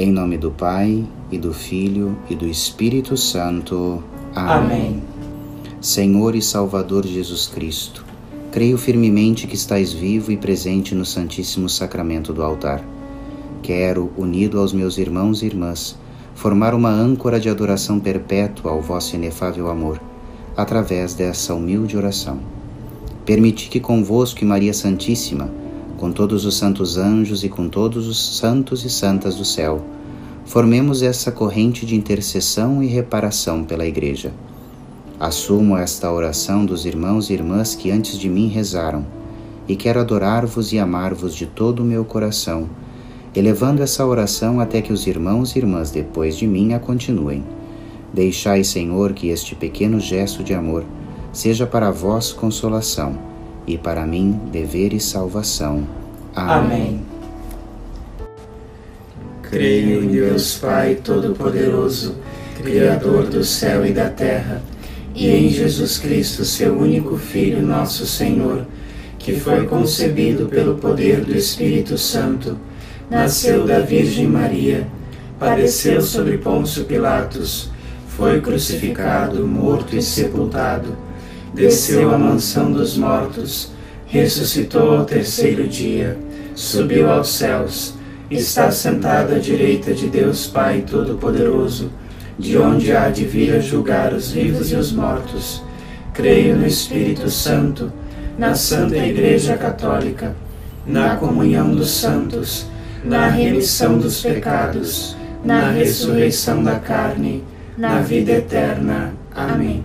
Em nome do Pai, e do Filho, e do Espírito Santo. Amém. Amém. Senhor e Salvador Jesus Cristo, creio firmemente que estais vivo e presente no Santíssimo Sacramento do altar. Quero, unido aos meus irmãos e irmãs, formar uma âncora de adoração perpétua ao vosso inefável amor, através dessa humilde oração. Permiti que convosco e Maria Santíssima, com todos os santos anjos e com todos os santos e santas do céu, formemos essa corrente de intercessão e reparação pela Igreja. Assumo esta oração dos irmãos e irmãs que antes de mim rezaram, e quero adorar-vos e amar-vos de todo o meu coração, elevando essa oração até que os irmãos e irmãs depois de mim a continuem. Deixai, Senhor, que este pequeno gesto de amor seja para vós consolação e para mim dever e salvação. Amém. Amém. Creio em Deus Pai Todo-Poderoso, Criador do céu e da terra, e em Jesus Cristo, seu único Filho, nosso Senhor, que foi concebido pelo poder do Espírito Santo, nasceu da Virgem Maria, padeceu sobre Pôncio Pilatos, foi crucificado, morto e sepultado desceu à mansão dos mortos, ressuscitou ao terceiro dia, subiu aos céus, está sentado à direita de Deus Pai Todo-Poderoso, de onde há de vir a julgar os vivos e os mortos. Creio no Espírito Santo, na Santa Igreja Católica, na comunhão dos santos, na remissão dos pecados, na ressurreição da carne, na vida eterna. Amém.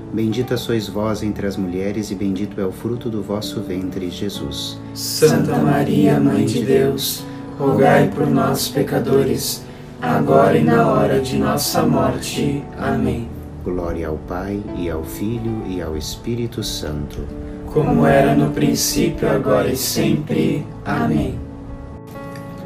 Bendita sois vós entre as mulheres, e bendito é o fruto do vosso ventre, Jesus. Santa Maria, Mãe de Deus, rogai por nós, pecadores, agora e na hora de nossa morte. Amém. Glória ao Pai, e ao Filho, e ao Espírito Santo. Como era no princípio, agora e sempre. Amém.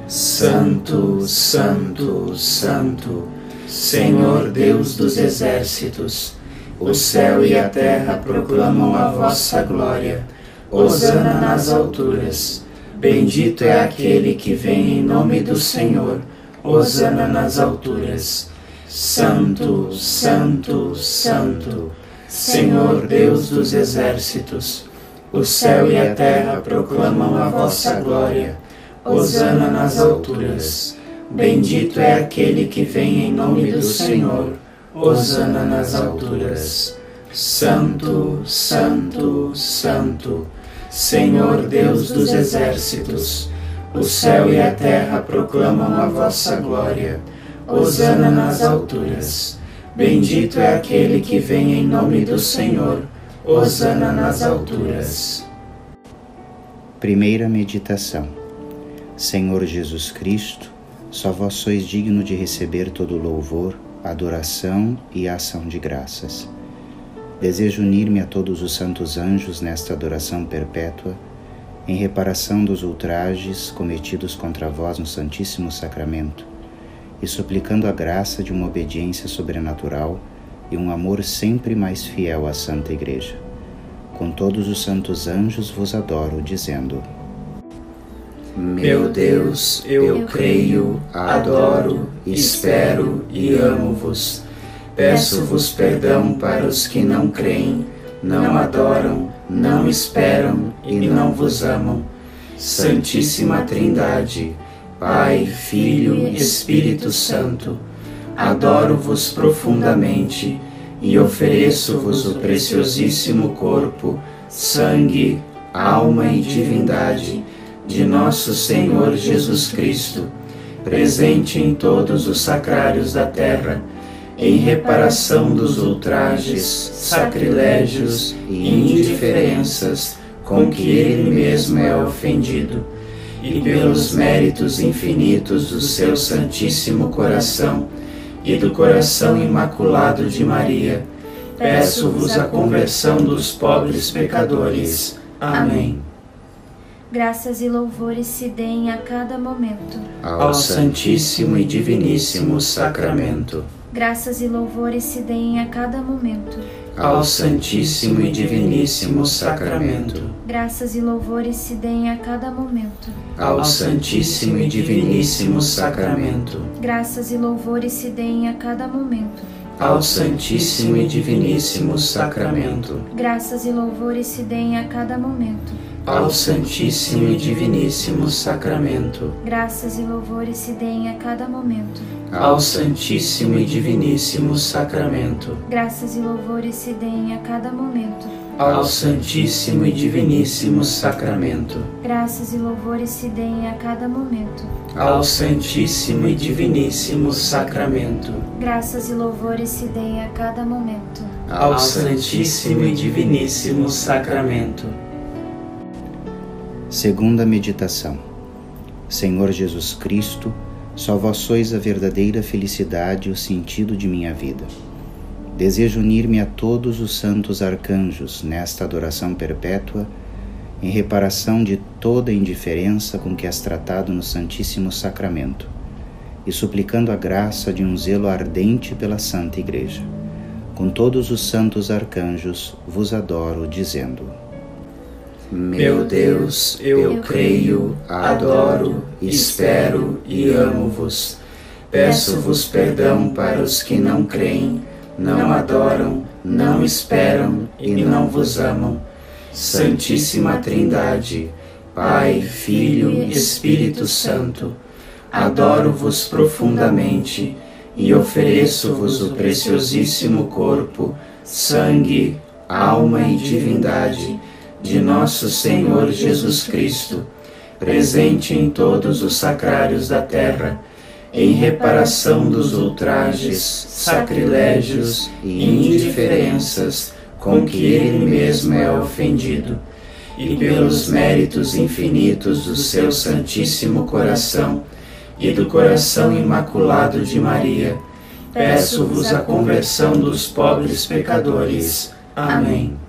Santo, Santo, Santo, Senhor Deus dos exércitos, o céu e a terra proclamam a vossa glória. Hosana nas alturas. Bendito é aquele que vem em nome do Senhor. Hosana nas alturas. Santo, Santo, Santo, Senhor Deus dos exércitos. O céu e a terra proclamam a vossa glória. Hosana nas alturas. Bendito é aquele que vem em nome do Senhor. Hosana nas alturas. Santo, Santo, Santo, Senhor Deus dos exércitos, o céu e a terra proclamam a vossa glória. Hosana nas alturas. Bendito é aquele que vem em nome do Senhor. Hosana nas alturas. Primeira meditação. Senhor Jesus Cristo, só vós sois digno de receber todo louvor adoração e ação de graças. Desejo unir-me a todos os santos anjos nesta adoração perpétua, em reparação dos ultrajes cometidos contra vós no Santíssimo Sacramento, e suplicando a graça de uma obediência sobrenatural e um amor sempre mais fiel à Santa Igreja. Com todos os santos anjos vos adoro, dizendo: meu Deus, eu creio, adoro, espero e amo-vos. Peço-vos perdão para os que não creem, não adoram, não esperam e não vos amam. Santíssima Trindade, Pai, Filho Espírito Santo, adoro-vos profundamente e ofereço-vos o preciosíssimo corpo, sangue, alma e divindade de nosso Senhor Jesus Cristo, presente em todos os sacrários da terra, em reparação dos ultrajes, sacrilégios e indiferenças com que Ele mesmo é ofendido, e pelos méritos infinitos do seu Santíssimo Coração e do coração imaculado de Maria, peço-vos a conversão dos pobres pecadores. Amém. Graças e louvores se deem a cada momento ao Santíssimo e Diviníssimo Sacramento. Graças e louvores se deem a cada momento ao Santíssimo e Diviníssimo Sacramento. Graças e louvores se deem a cada momento ao Santíssimo e Diviníssimo Sacramento. Graças e louvores se deem a cada momento ao Santíssimo e Diviníssimo Sacramento. Graças e louvores se deem a cada momento ao Santíssimo e Diviníssimo Sacramento. Graças e louvores se deem a cada momento. Ao Santíssimo e Diviníssimo Sacramento. Graças e louvores se deem a cada momento. Ao Santíssimo e Diviníssimo Sacramento. Graças e louvores se deem a cada momento. Ao Santíssimo e Diviníssimo Sacramento. Graças e louvores se deem a cada momento. Ao Santíssimo e Diviníssimo Sacramento Segunda meditação. Senhor Jesus Cristo, só vós sois a verdadeira felicidade e o sentido de minha vida. Desejo unir-me a todos os santos arcanjos nesta adoração perpétua, em reparação de toda a indiferença com que és tratado no Santíssimo Sacramento, e suplicando a graça de um zelo ardente pela Santa Igreja. Com todos os santos arcanjos vos adoro, dizendo: meu Deus, eu creio, adoro, espero e amo-vos. Peço-vos perdão para os que não creem, não adoram, não esperam e não vos amam. Santíssima Trindade, Pai, Filho e Espírito Santo, adoro-vos profundamente e ofereço-vos o preciosíssimo corpo, sangue, alma e divindade de nosso Senhor Jesus Cristo, presente em todos os sacrários da terra, em reparação dos ultrajes, sacrilégios e indiferenças com que ele mesmo é ofendido, e pelos méritos infinitos do seu Santíssimo Coração e do coração imaculado de Maria, peço-vos a conversão dos pobres pecadores. Amém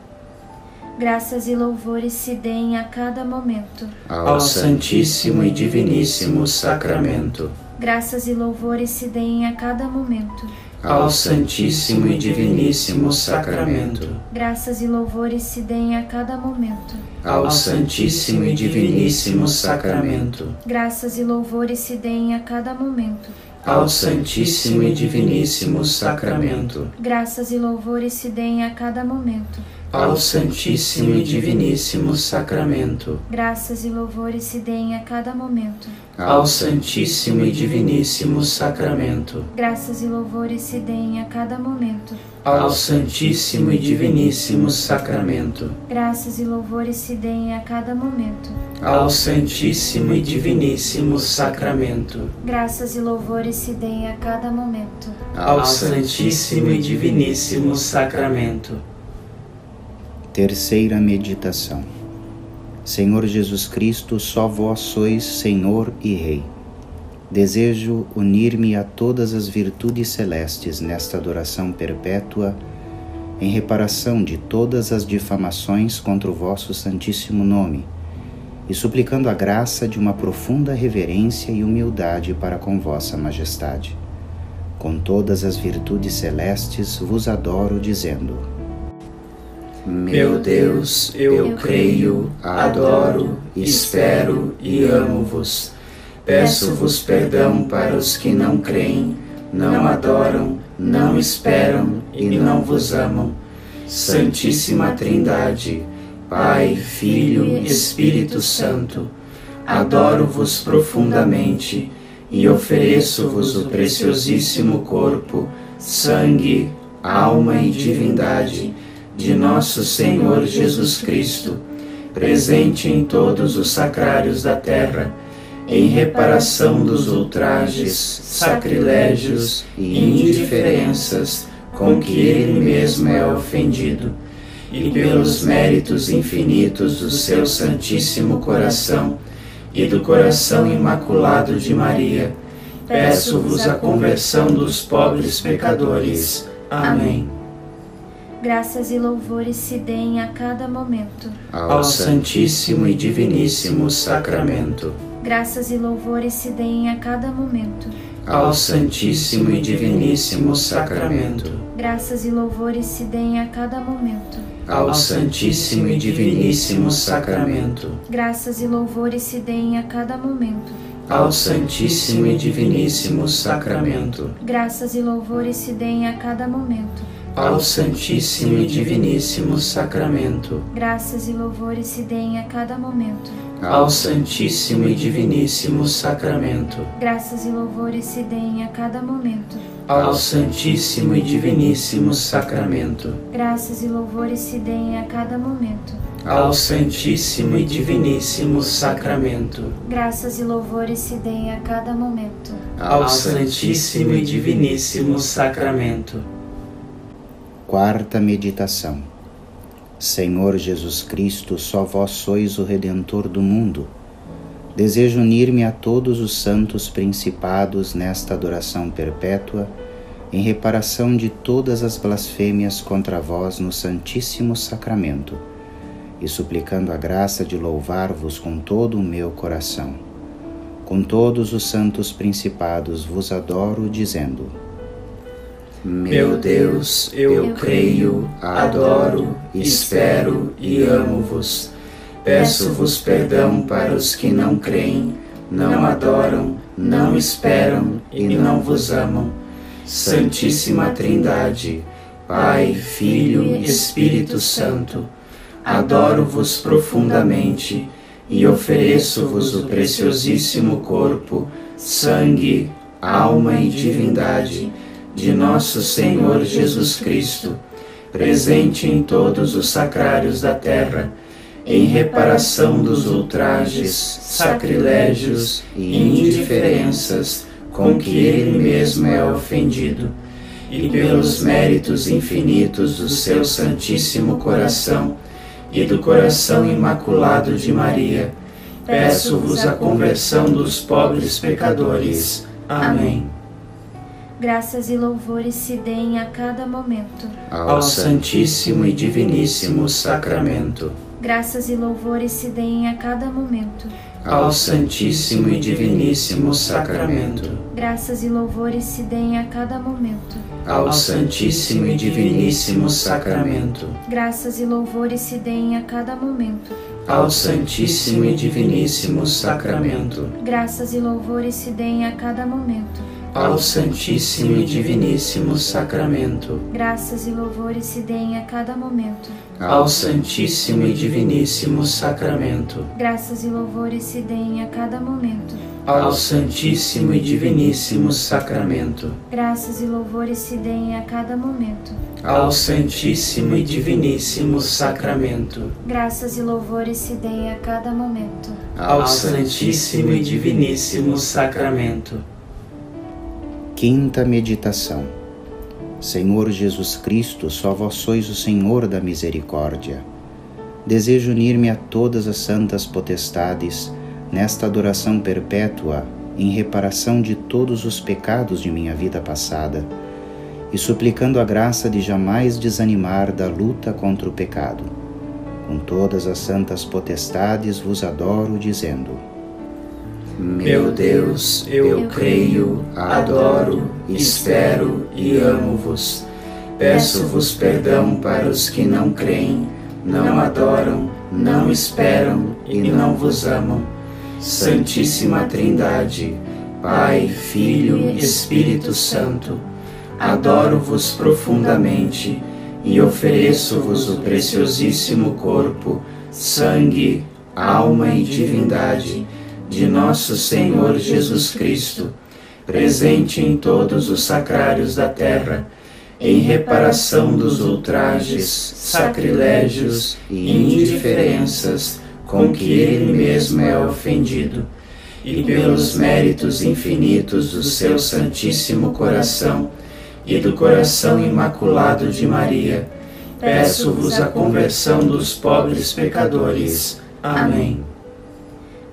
graças e louvores se deem a cada momento ao Santíssimo e Diviníssimo Sacramento. Graças e louvores se deem a cada momento ao Santíssimo e Diviníssimo Sacramento. Graças e louvores se deem a cada momento ao Santíssimo e Diviníssimo Sacramento. Graças e louvores se deem a cada momento ao Santíssimo e Diviníssimo Sacramento. Graças e louvores se deem a cada momento ao Santíssimo e Diviníssimo Sacramento. Graças e louvores se deem a cada momento. Ao Santíssimo e Diviníssimo Sacramento. Graças e louvores se deem a cada momento. Ao Santíssimo e Diviníssimo Sacramento. Graças e louvores se deem a cada momento. Ao Santíssimo e Diviníssimo Sacramento. Graças e louvores se deem a cada momento. Ao Santíssimo e Diviníssimo Sacramento. Terceira meditação. Senhor Jesus Cristo, só vós sois Senhor e Rei. Desejo unir-me a todas as virtudes celestes nesta adoração perpétua, em reparação de todas as difamações contra o vosso Santíssimo Nome, e suplicando a graça de uma profunda reverência e humildade para com vossa Majestade. Com todas as virtudes celestes vos adoro, dizendo: meu Deus, eu creio, adoro, espero e amo-vos. Peço-vos perdão para os que não creem, não adoram, não esperam e não vos amam. Santíssima Trindade, Pai, Filho Espírito Santo, adoro-vos profundamente e ofereço-vos o preciosíssimo corpo, sangue, alma e divindade de nosso Senhor Jesus Cristo, presente em todos os sacrários da terra, em reparação dos ultrajes, sacrilégios e indiferenças com que ele mesmo é ofendido, e pelos méritos infinitos do seu Santíssimo Coração e do coração imaculado de Maria, peço-vos a conversão dos pobres pecadores. Amém. Graças e louvores se deem a cada momento ao Santíssimo e Diviníssimo Sacramento. Graças e louvores se deem a cada momento ao Santíssimo e Diviníssimo Sacramento. Graças e louvores se deem a cada momento ao Santíssimo e Diviníssimo Sacramento. Graças e louvores se deem a cada momento ao Santíssimo e Diviníssimo Sacramento. Graças e louvores se deem a cada momento ao Santíssimo e Diviníssimo Sacramento. Graças e louvores se deem a cada momento ao Santíssimo e Diviníssimo Sacramento. Graças e louvores se deem a cada momento ao Santíssimo e Diviníssimo Sacramento. Graças e louvores se deem a cada momento ao Santíssimo e Diviníssimo Sacramento. Graças e louvores se deem a cada momento ao Santíssimo e Diviníssimo Sacramento. Quarta meditação. Senhor Jesus Cristo, só vós sois o redentor do mundo. Desejo unir-me a todos os santos principados nesta adoração perpétua, em reparação de todas as blasfêmias contra vós no Santíssimo Sacramento, e suplicando a graça de louvar-vos com todo o meu coração. Com todos os santos principados vos adoro, dizendo: meu Deus, eu creio, adoro, espero e amo-vos. Peço-vos perdão para os que não creem, não adoram, não esperam e não vos amam. Santíssima Trindade, Pai, Filho e Espírito Santo, adoro-vos profundamente e ofereço-vos o preciosíssimo corpo, sangue, alma e divindade de nosso Senhor Jesus Cristo, presente em todos os sacrários da terra, em reparação dos ultrajes, sacrilégios e indiferenças com que Ele mesmo é ofendido, e pelos méritos infinitos do seu Santíssimo Coração e do coração imaculado de Maria, peço-vos a conversão dos pobres pecadores. Amém graças e louvores se deem a cada momento ao Santíssimo e Diviníssimo Sacramento. Graças e louvores se deem a cada momento ao Santíssimo e Diviníssimo Sacramento. Graças e louvores se deem a cada momento ao Santíssimo e Diviníssimo Sacramento. Graças e louvores se deem a cada momento ao Santíssimo e Diviníssimo Sacramento. Graças e louvores se deem a cada momento ao Santíssimo e Diviníssimo Sacramento. Graças e louvores se deem a cada momento. Ao Santíssimo e Diviníssimo Sacramento. Graças e louvores se deem a cada momento. Ao Santíssimo e Diviníssimo Sacramento. Graças e louvores se deem a cada momento. Ao Santíssimo e Diviníssimo Sacramento. Graças e louvores se deem a cada momento. Ao Santíssimo e Diviníssimo Sacramento. Quinta meditação. Senhor Jesus Cristo, só vós sois o Senhor da misericórdia. Desejo unir-me a todas as santas potestades nesta adoração perpétua em reparação de todos os pecados de minha vida passada e suplicando a graça de jamais desanimar da luta contra o pecado. Com todas as santas potestades vos adoro, dizendo: meu Deus, eu creio, adoro, espero e amo-vos. Peço-vos perdão para os que não creem, não adoram, não esperam e não vos amam. Santíssima Trindade, Pai, Filho Espírito Santo, adoro-vos profundamente e ofereço-vos o preciosíssimo corpo, sangue, alma e divindade de nosso Senhor Jesus Cristo, presente em todos os sacrários da terra, em reparação dos ultrajes, sacrilégios e indiferenças com que Ele mesmo é ofendido, e pelos méritos infinitos do seu Santíssimo Coração e do coração imaculado de Maria, peço-vos a conversão dos pobres pecadores. Amém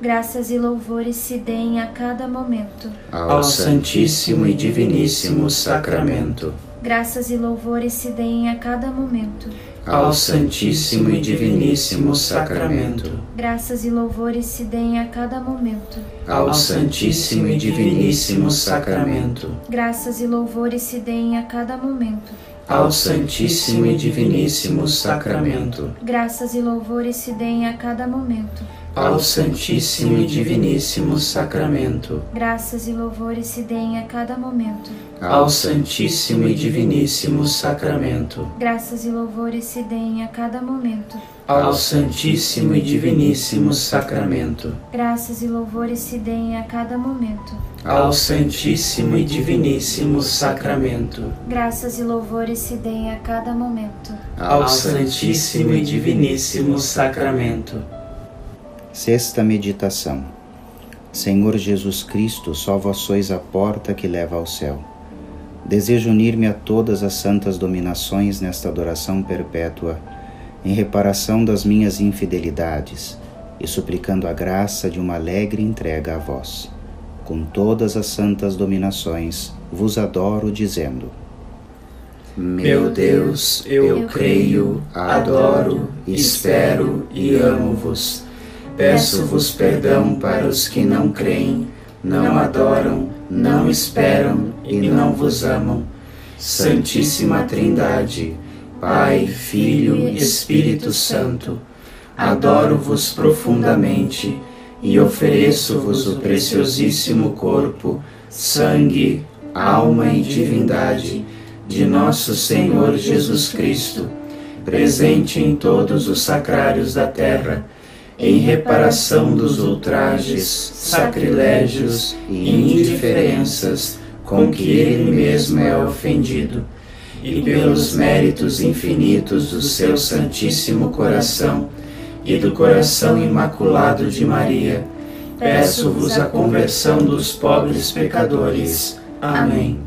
Graças e louvores se deem a cada momento ao Santíssimo e Diviníssimo Sacramento. Graças e louvores se deem a cada momento ao Santíssimo e Diviníssimo Sacramento. Graças e louvores se deem a cada momento ao Santíssimo e Diviníssimo Sacramento. Graças e louvores se deem a cada momento ao Santíssimo e Diviníssimo Sacramento. Graças e louvores se deem a cada momento ao Santíssimo e Diviníssimo Sacramento. Graças e louvores se deem a cada momento ao Santíssimo e Diviníssimo Sacramento. Graças e louvores se deem a cada momento ao Santíssimo e Diviníssimo Sacramento. Graças e louvores se deem a cada momento ao Santíssimo e Diviníssimo Sacramento. Graças e louvores se deem a cada momento ao Santíssimo e Diviníssimo Sacramento. Sexta meditação. Senhor Jesus Cristo, só vós sois a porta que leva ao céu. Desejo unir-me a todas as santas dominações nesta adoração perpétua, em reparação das minhas infidelidades e suplicando a graça de uma alegre entrega a vós. Com todas as santas dominações vos adoro, dizendo: Meu Deus, eu creio, adoro, espero e amo-vos Peço-vos perdão para os que não creem, não adoram, não esperam e não vos amam. Santíssima Trindade, Pai, Filho e Espírito Santo, adoro-vos profundamente e ofereço-vos o preciosíssimo corpo, sangue, alma e divindade de nosso Senhor Jesus Cristo, presente em todos os sacrários da terra em reparação dos ultrajes, sacrilégios e indiferenças com que ele mesmo é ofendido, e pelos méritos infinitos do seu Santíssimo Coração e do coração imaculado de Maria, peço-vos a conversão dos pobres pecadores. Amém.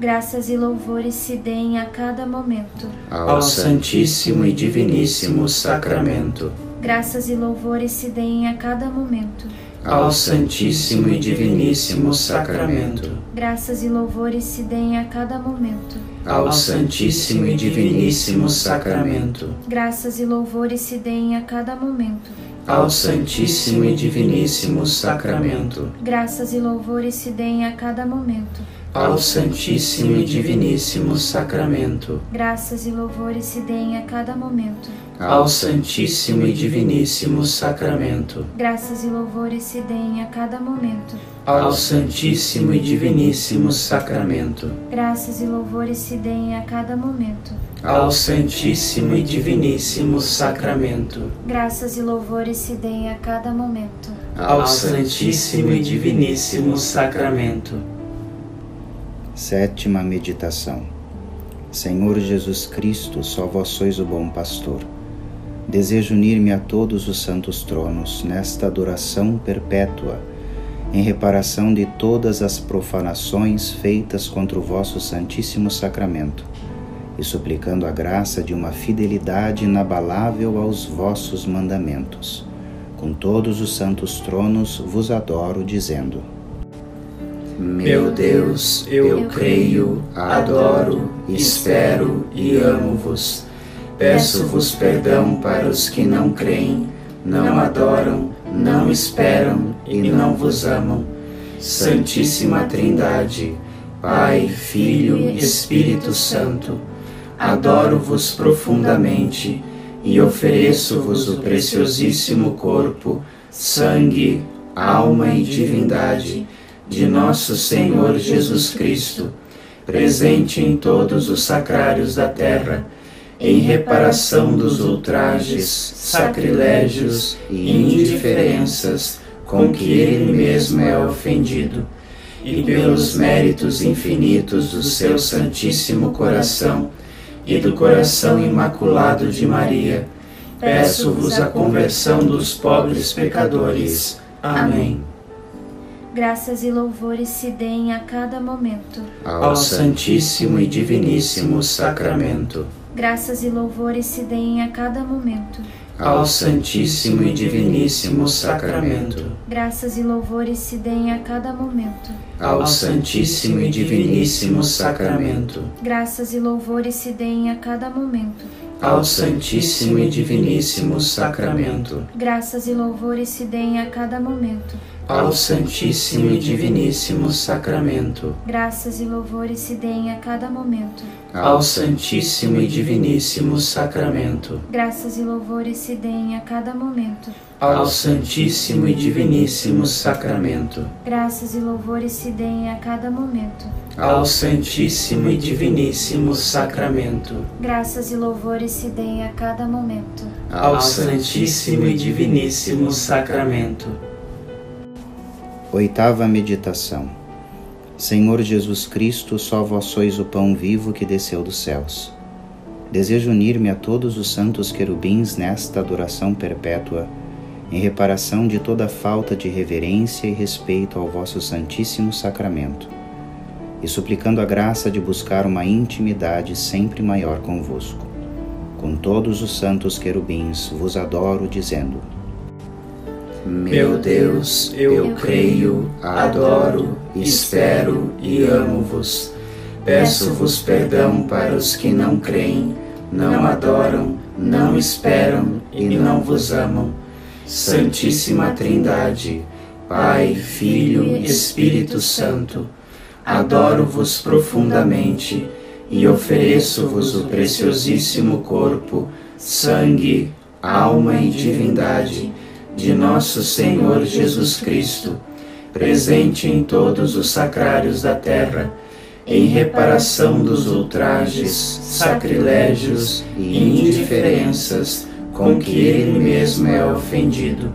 Graças e louvores se deem a cada momento ao Santíssimo e Diviníssimo Sacramento graças e louvores se deem a cada momento. Ao Santíssimo e Diviníssimo Sacramento. Graças e louvores se deem a cada momento. Ao Santíssimo e Diviníssimo Sacramento. Graças e louvores se deem a cada momento. Ao Santíssimo e Diviníssimo Sacramento. Graças e louvores se deem a cada momento. Ao Santíssimo e Diviníssimo Sacramento. Graças e louvores se deem a cada momento ao Santíssimo e Diviníssimo Sacramento. Graças e louvores se deem a cada momento. Ao Santíssimo e Diviníssimo Sacramento. Graças e louvores se deem a cada momento. Ao Santíssimo e Diviníssimo Sacramento. Graças e louvores se deem a cada momento. Ao Santíssimo e Diviníssimo Sacramento. Sétima meditação. Senhor Jesus Cristo, só vós sois o bom pastor desejo unir-me a todos os santos tronos nesta adoração perpétua, em reparação de todas as profanações feitas contra o vosso Santíssimo Sacramento, e suplicando a graça de uma fidelidade inabalável aos vossos mandamentos. Com todos os santos tronos vos adoro, dizendo: Meu Deus, eu creio, adoro, espero e amo-vos Peço-vos perdão para os que não creem, não adoram, não esperam e não vos amam. Santíssima Trindade, Pai, Filho e Espírito Santo, adoro-vos profundamente e ofereço-vos o preciosíssimo corpo, sangue, alma e divindade de nosso Senhor Jesus Cristo, presente em todos os sacrários da terra em reparação dos ultrajes, sacrilégios e indiferenças com que ele mesmo é ofendido, e pelos méritos infinitos do seu Santíssimo Coração e do coração imaculado de Maria, peço-vos a conversão dos pobres pecadores. Amém. Graças e louvores se deem a cada momento ao Santíssimo e Diviníssimo Sacramento graças e louvores se deem a cada momento. ao Santíssimo e Diviníssimo Sacramento. Graças e louvores se deem a cada momento ao Santíssimo e Diviníssimo Sacramento. Graças e louvores se deem a cada momento ao Santíssimo e Diviníssimo Sacramento. Graças e louvores se deem a cada momento ao Santíssimo e Diviníssimo Sacramento. Graças e louvores se deem a cada momento. Ao Santíssimo e Diviníssimo Sacramento. Graças e louvores se deem a cada momento. Ao Santíssimo e Diviníssimo Sacramento. Graças e louvores se deem a cada momento. Ao Santíssimo e Diviníssimo Sacramento. Graças e louvores se deem a cada momento. Ao Santíssimo e Diviníssimo Sacramento Oitava meditação. Senhor Jesus Cristo, só vós sois o pão vivo que desceu dos céus. Desejo unir-me a todos os santos querubins nesta adoração perpétua, em reparação de toda falta de reverência e respeito ao vosso Santíssimo Sacramento, e suplicando a graça de buscar uma intimidade sempre maior convosco. Com todos os santos querubins vos adoro, dizendo: meu Deus, eu creio, adoro, espero e amo-vos. Peço-vos perdão para os que não creem, não adoram, não esperam e não vos amam. Santíssima Trindade, Pai, Filho Espírito Santo, adoro-vos profundamente e ofereço-vos o preciosíssimo corpo, sangue, alma e divindade de nosso Senhor Jesus Cristo, presente em todos os sacrários da terra, em reparação dos ultrajes, sacrilégios e indiferenças com que Ele mesmo é ofendido,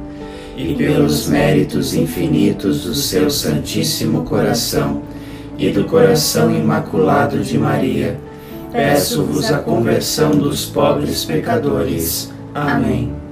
e pelos méritos infinitos do seu Santíssimo Coração e do coração imaculado de Maria, peço-vos a conversão dos pobres pecadores. Amém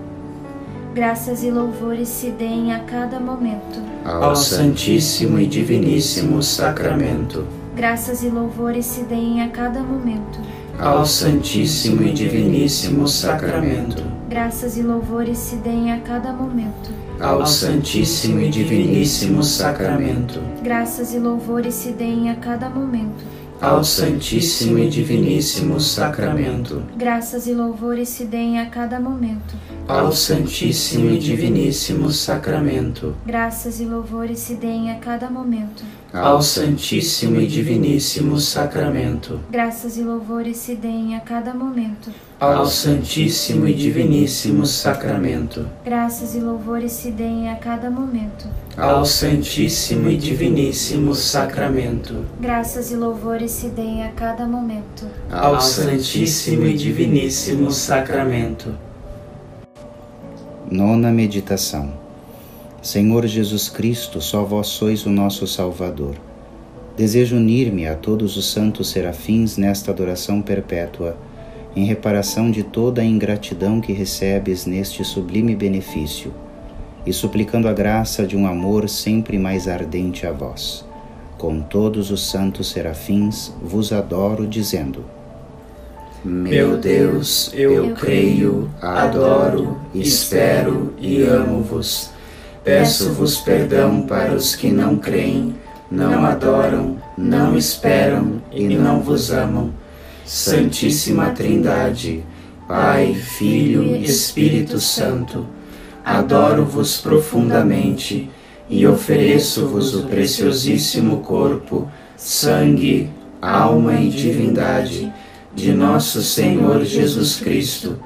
graças e louvores se deem a cada momento. Ao Santíssimo e Diviníssimo Sacramento. Graças e louvores se deem a cada momento. Ao Santíssimo e Diviníssimo Sacramento. Graças e louvores se deem a cada momento. Ao Santíssimo e Diviníssimo Sacramento. Graças e louvores se deem a cada momento ao Santíssimo e Diviníssimo Sacramento. Graças e louvores se deem a cada momento. Ao Santíssimo e Diviníssimo Sacramento. Graças e louvores se deem a cada momento. Ao Santíssimo e Diviníssimo Sacramento. Graças e louvores se deem a cada momento ao Santíssimo e Diviníssimo Sacramento. Graças e louvores se deem a cada momento. Ao Santíssimo e Diviníssimo Sacramento. Graças e louvores se deem a cada momento. Ao Santíssimo e Diviníssimo Sacramento. Nona meditação. Senhor Jesus Cristo, só vós sois o nosso Salvador. Desejo unir-me a todos os santos serafins nesta adoração perpétua em reparação de toda a ingratidão que recebes neste sublime benefício, e suplicando a graça de um amor sempre mais ardente a vós. Com todos os santos serafins vos adoro, dizendo: Meu Deus, eu creio, adoro, espero e amo-vos. Peço-vos perdão para os que não creem, não adoram, não esperam e não vos amam Santíssima Trindade, Pai, Filho e Espírito Santo, adoro-vos profundamente e ofereço-vos o preciosíssimo corpo, sangue, alma e divindade de nosso Senhor Jesus Cristo,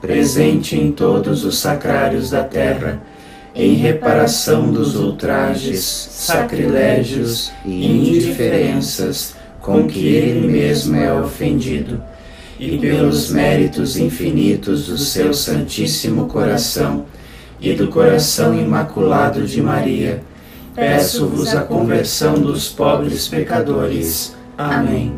presente em todos os sacrários da terra, em reparação dos ultrajes, sacrilégios e indiferenças com que ele mesmo é ofendido, e pelos méritos infinitos do seu Santíssimo Coração e do coração imaculado de Maria, peço-vos a conversão dos pobres pecadores. Amém.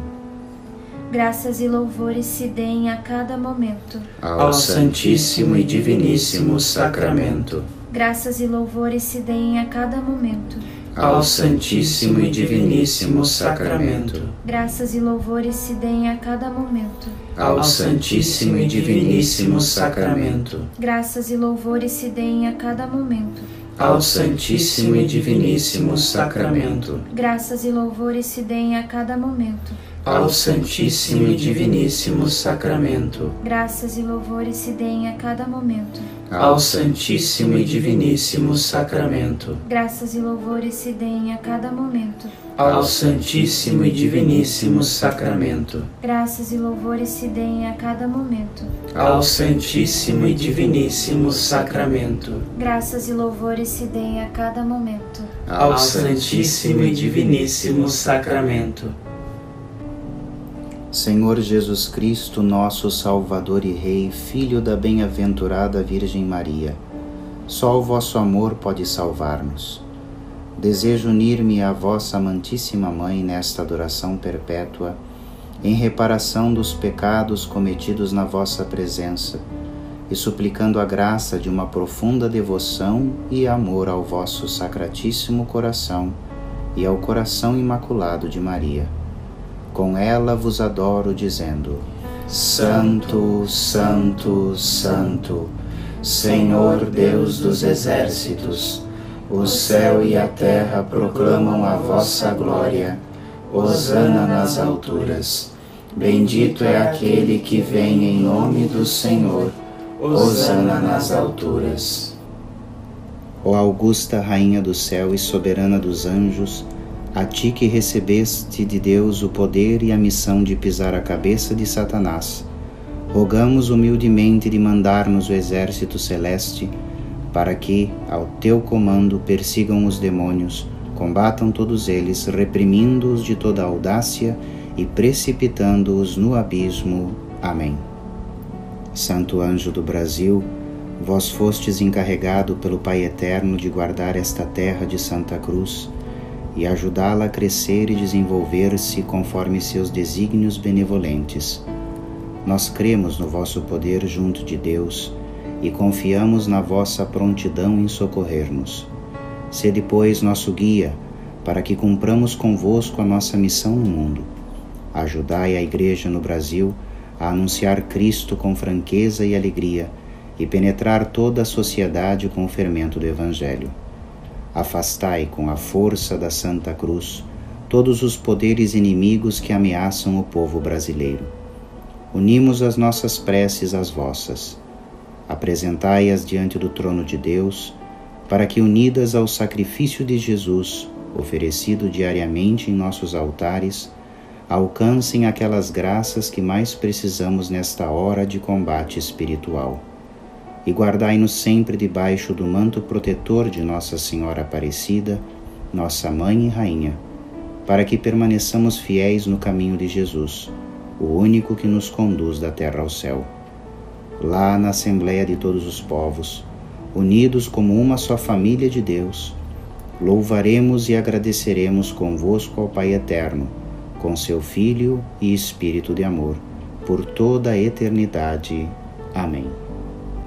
Graças e louvores se deem a cada momento ao Santíssimo e Diviníssimo Sacramento. Graças e louvores se deem a cada momento ao Santíssimo e Diviníssimo Sacramento. Graças e louvores se deem a cada momento ao Santíssimo e Diviníssimo Sacramento. Graças e louvores se deem a cada momento ao Santíssimo e Diviníssimo Sacramento. Graças e louvores se deem a cada momento ao Santíssimo e Diviníssimo Sacramento. Graças e louvores se deem a cada momento. Ao Santíssimo e Diviníssimo Sacramento. Graças e louvores se deem a cada momento. Ao Santíssimo e Diviníssimo Sacramento. Graças e louvores se deem a cada momento. Ao Santíssimo e Diviníssimo Sacramento. Graças e louvores se deem a cada momento. Ao Santíssimo e Diviníssimo Sacramento Senhor Jesus Cristo, nosso Salvador e Rei, Filho da bem-aventurada Virgem Maria, só o vosso amor pode salvar-nos. Desejo unir-me à vossa amantíssima Mãe nesta adoração perpétua, em reparação dos pecados cometidos na vossa presença, e suplicando a graça de uma profunda devoção e amor ao vosso sacratíssimo coração e ao coração imaculado de Maria com ela vos adoro, dizendo: Santo, Santo, Santo, Senhor Deus dos exércitos, o céu e a terra proclamam a vossa glória. Hosana nas alturas. Bendito é aquele que vem em nome do Senhor. Hosana nas alturas. Ó augusta Rainha do céu e soberana dos anjos, a ti que recebeste de Deus o poder e a missão de pisar a cabeça de Satanás, rogamos humildemente de mandar-nos o exército celeste, para que, ao teu comando, persigam os demônios, combatam todos eles, reprimindo-os de toda audácia e precipitando-os no abismo. Amém. Santo anjo do Brasil, vós fostes encarregado pelo Pai Eterno de guardar esta terra de Santa Cruz e ajudá-la a crescer e desenvolver-se conforme seus desígnios benevolentes. Nós cremos no vosso poder junto de Deus e confiamos na vossa prontidão em socorrer-nos. Sede, pois, nosso guia, para que cumpramos convosco a nossa missão no mundo. Ajudai a Igreja no Brasil a anunciar Cristo com franqueza e alegria e penetrar toda a sociedade com o fermento do Evangelho afastai com a força da Santa Cruz todos os poderes inimigos que ameaçam o povo brasileiro. Unimos as nossas preces às vossas. Apresentai-as diante do trono de Deus, para que, unidas ao sacrifício de Jesus, oferecido diariamente em nossos altares, alcancem aquelas graças que mais precisamos nesta hora de combate espiritual e guardai-nos sempre debaixo do manto protetor de Nossa Senhora Aparecida, nossa Mãe e Rainha, para que permaneçamos fiéis no caminho de Jesus, o único que nos conduz da terra ao céu. Lá na Assembleia de todos os povos, unidos como uma só família de Deus, louvaremos e agradeceremos convosco ao Pai Eterno, com seu Filho e Espírito de amor, por toda a eternidade. Amém.